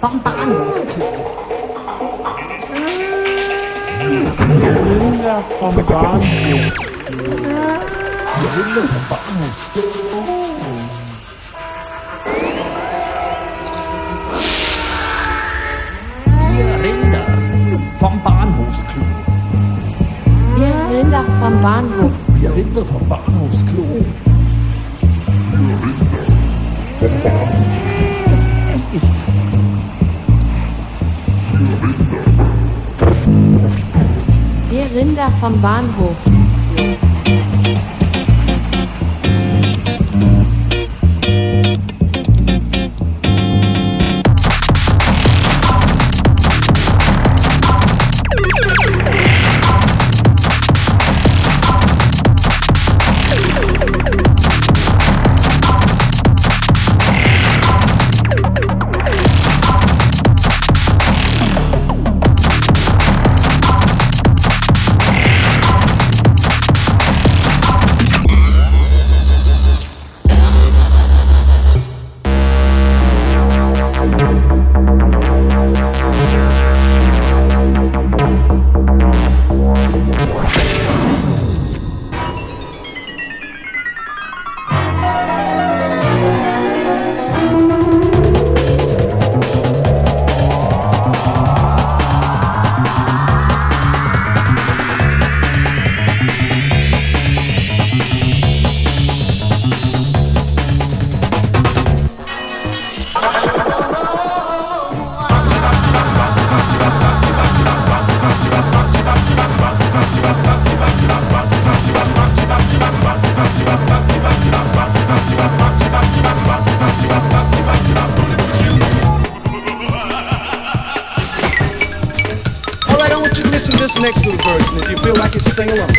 vom Bahnhofsklo. Wir Rinder vom Bahnhof. Wir Rinder vom Bahnhof. Wir Rinder vom Bahnhofsklo. Wir Rinder vom Bahnhofsklo. Wir Rinder vom Bahnhofsklo. Es ist halt. Wir Rinder vom Bahnhofsklo. 声音了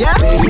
Yeah.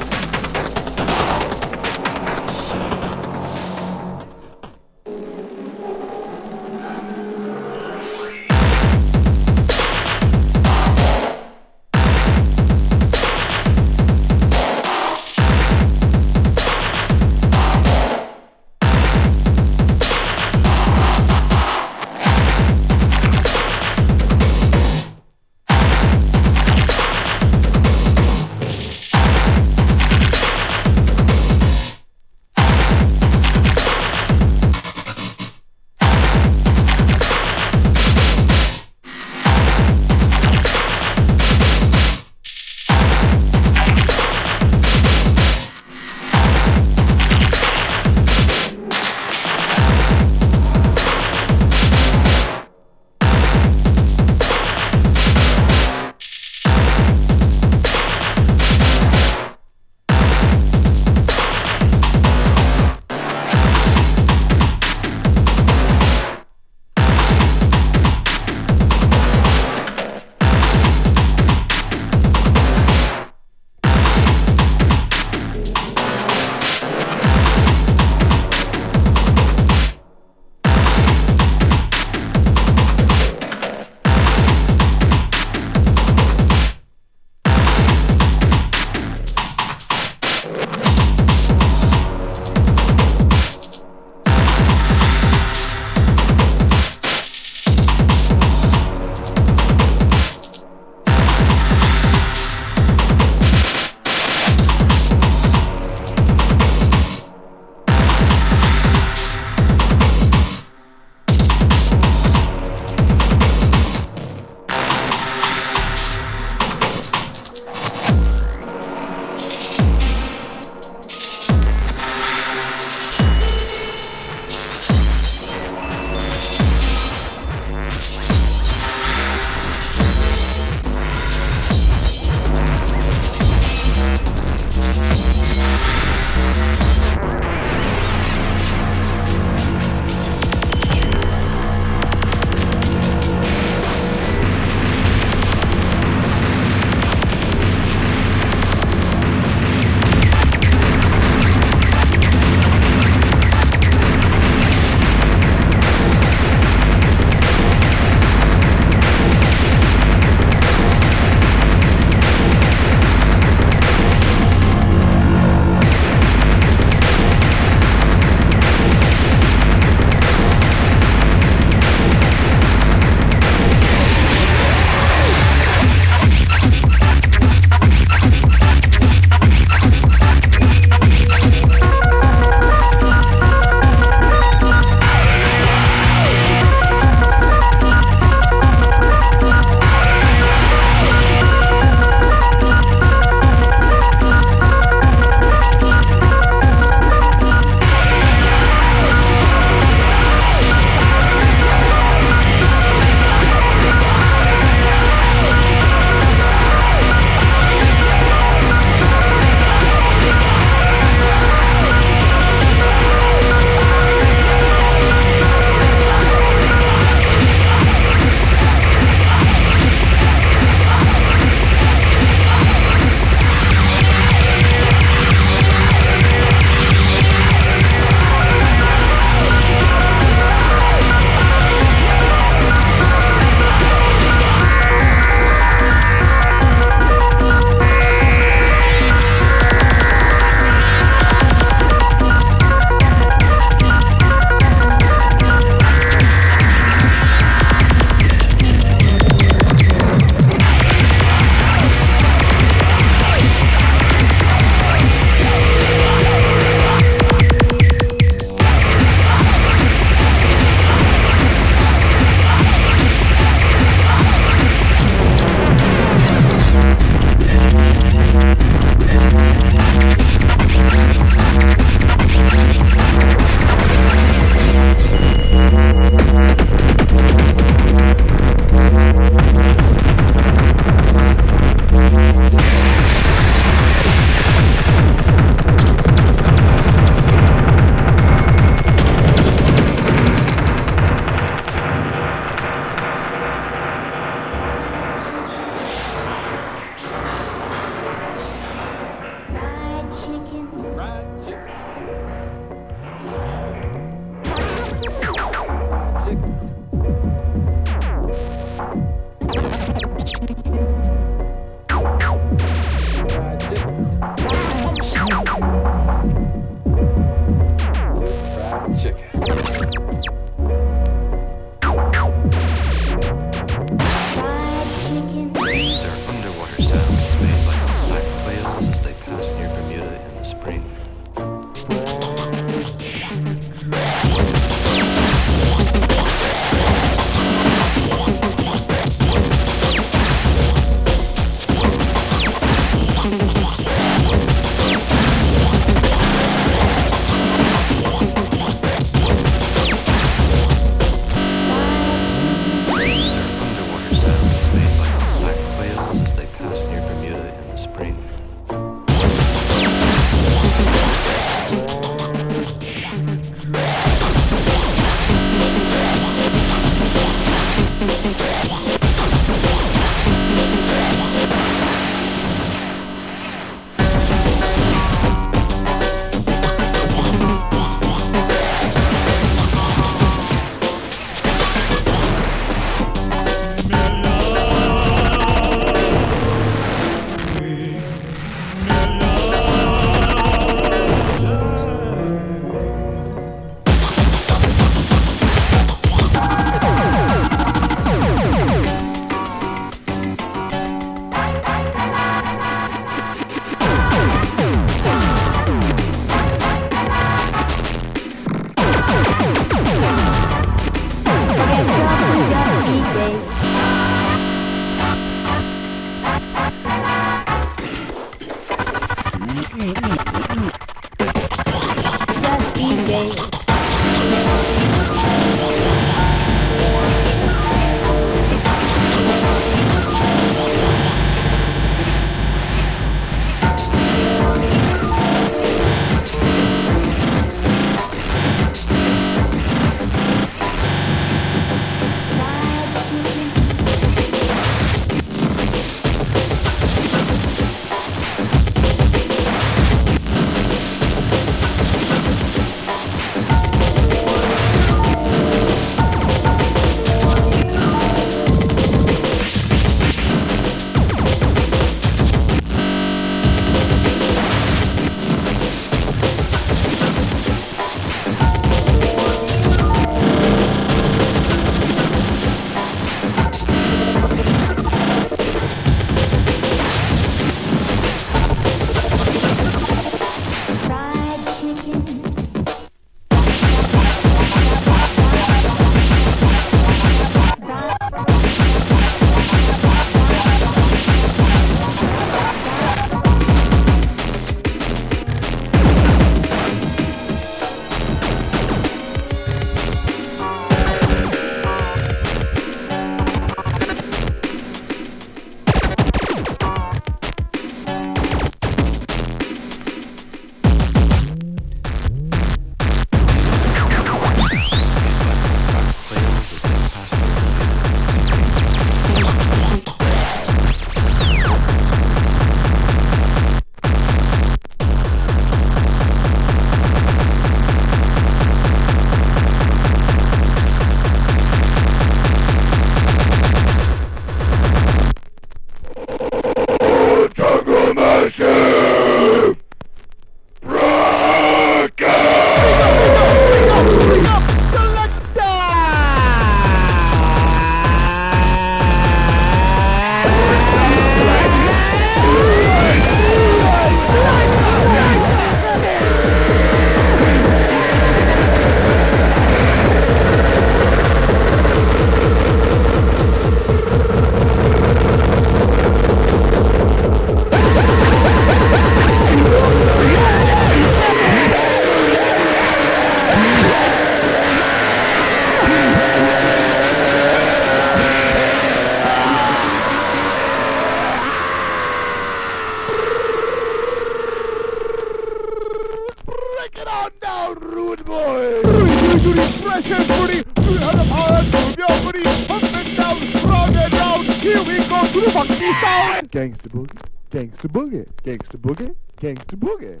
Gangsta boogie, gangsta boogie, gangsta boogie, gangsta boogie.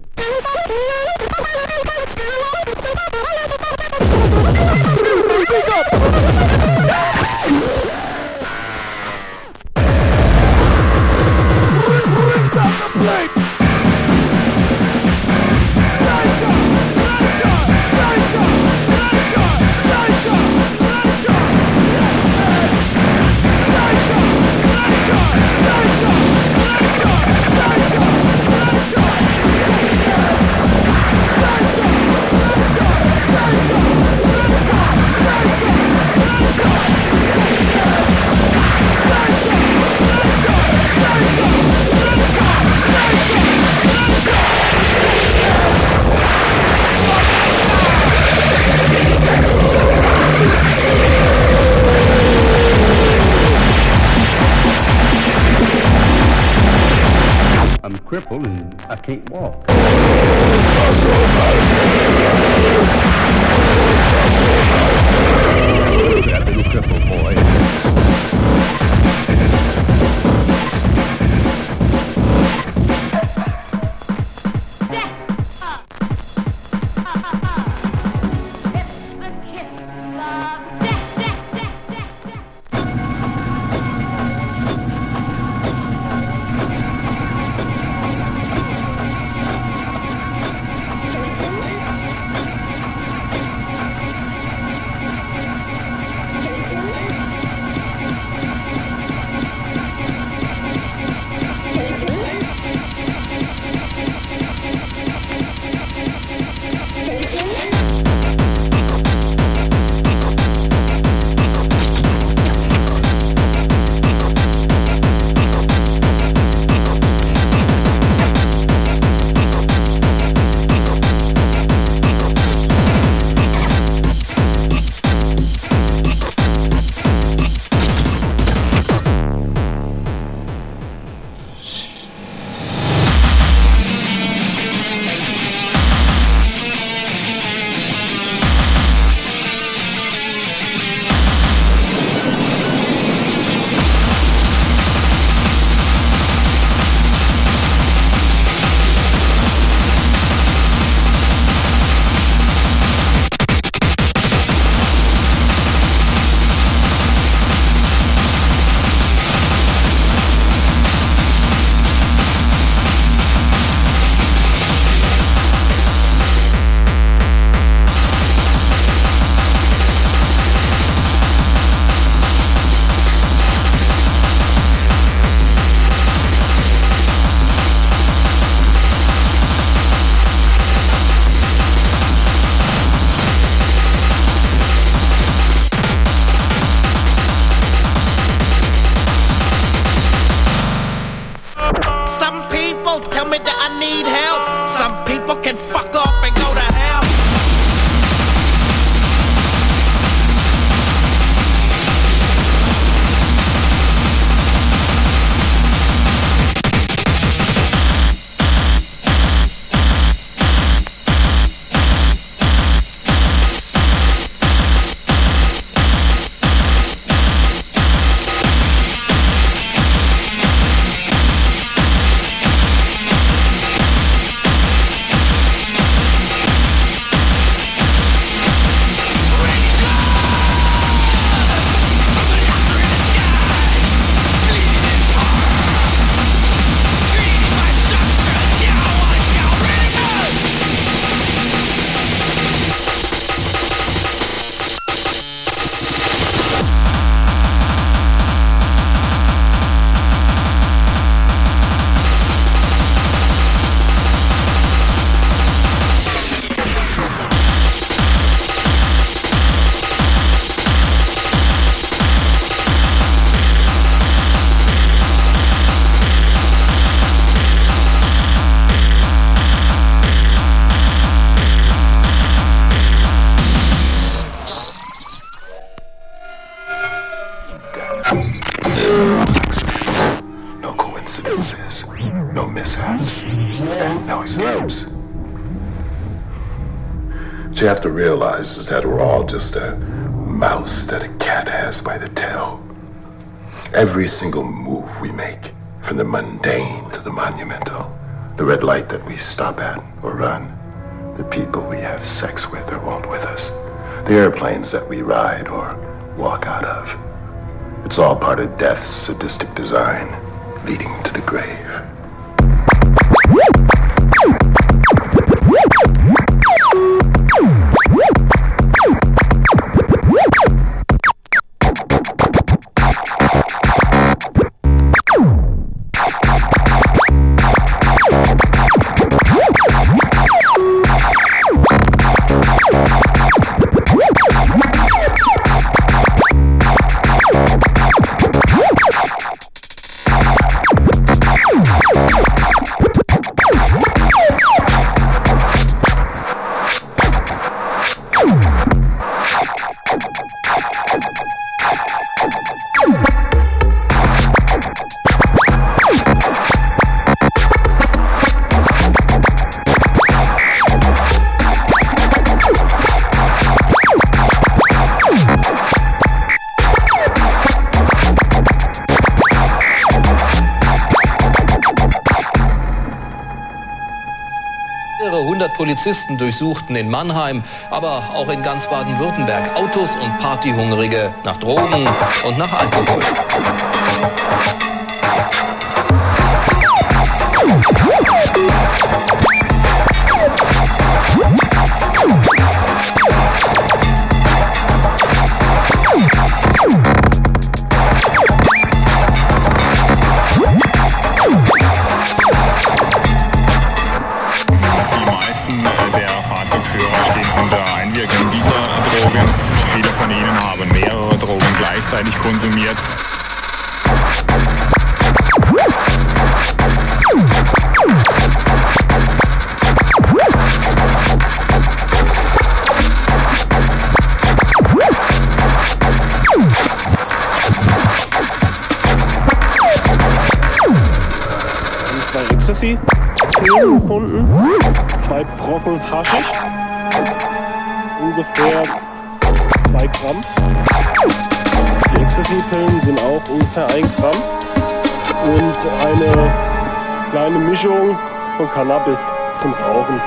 Just a mouse that a cat has by the tail. Every single move we make, from the mundane to the monumental, the red light that we stop at or run, the people we have sex with or won't with us, the airplanes that we ride or walk out of. It's all part of death's sadistic design, leading Polizisten durchsuchten in Mannheim, aber auch in ganz Baden-Württemberg Autos und Partyhungrige nach Drogen und nach Alkohol. Ecstasy-Pillen sind auch ungefähr 1 Gramm und eine kleine Mischung von Cannabis zum Rauchen.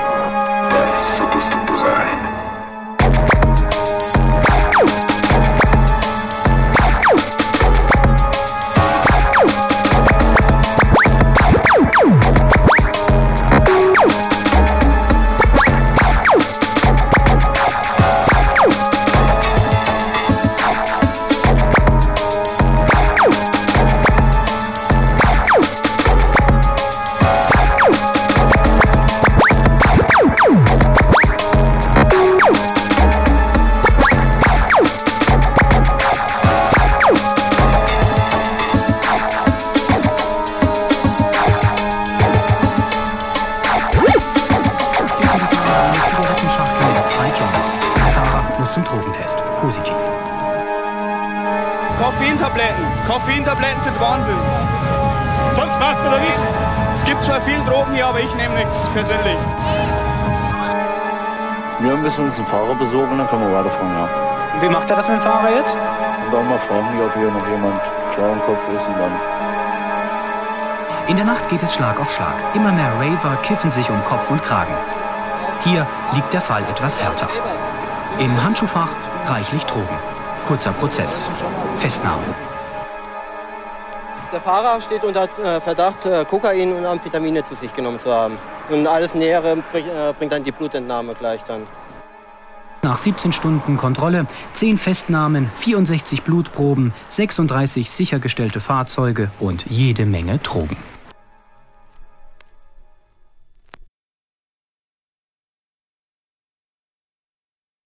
Wie macht er das mit dem Fahrer jetzt? Und dann mal fragen, ob hier noch jemand klar im Kopf ist und dann. In der Nacht geht es Schlag auf Schlag. Immer mehr Raver kiffen sich um Kopf und Kragen. Hier liegt der Fall etwas härter. Im Handschuhfach reichlich Drogen. Kurzer Prozess. Festnahme. Der Fahrer steht unter äh, Verdacht, äh, Kokain und Amphetamine zu sich genommen zu haben. Und alles Nähere äh, bringt dann die Blutentnahme gleich dann. Nach 17 Stunden Kontrolle, 10 Festnahmen, 64 Blutproben, 36 sichergestellte Fahrzeuge und jede Menge Drogen.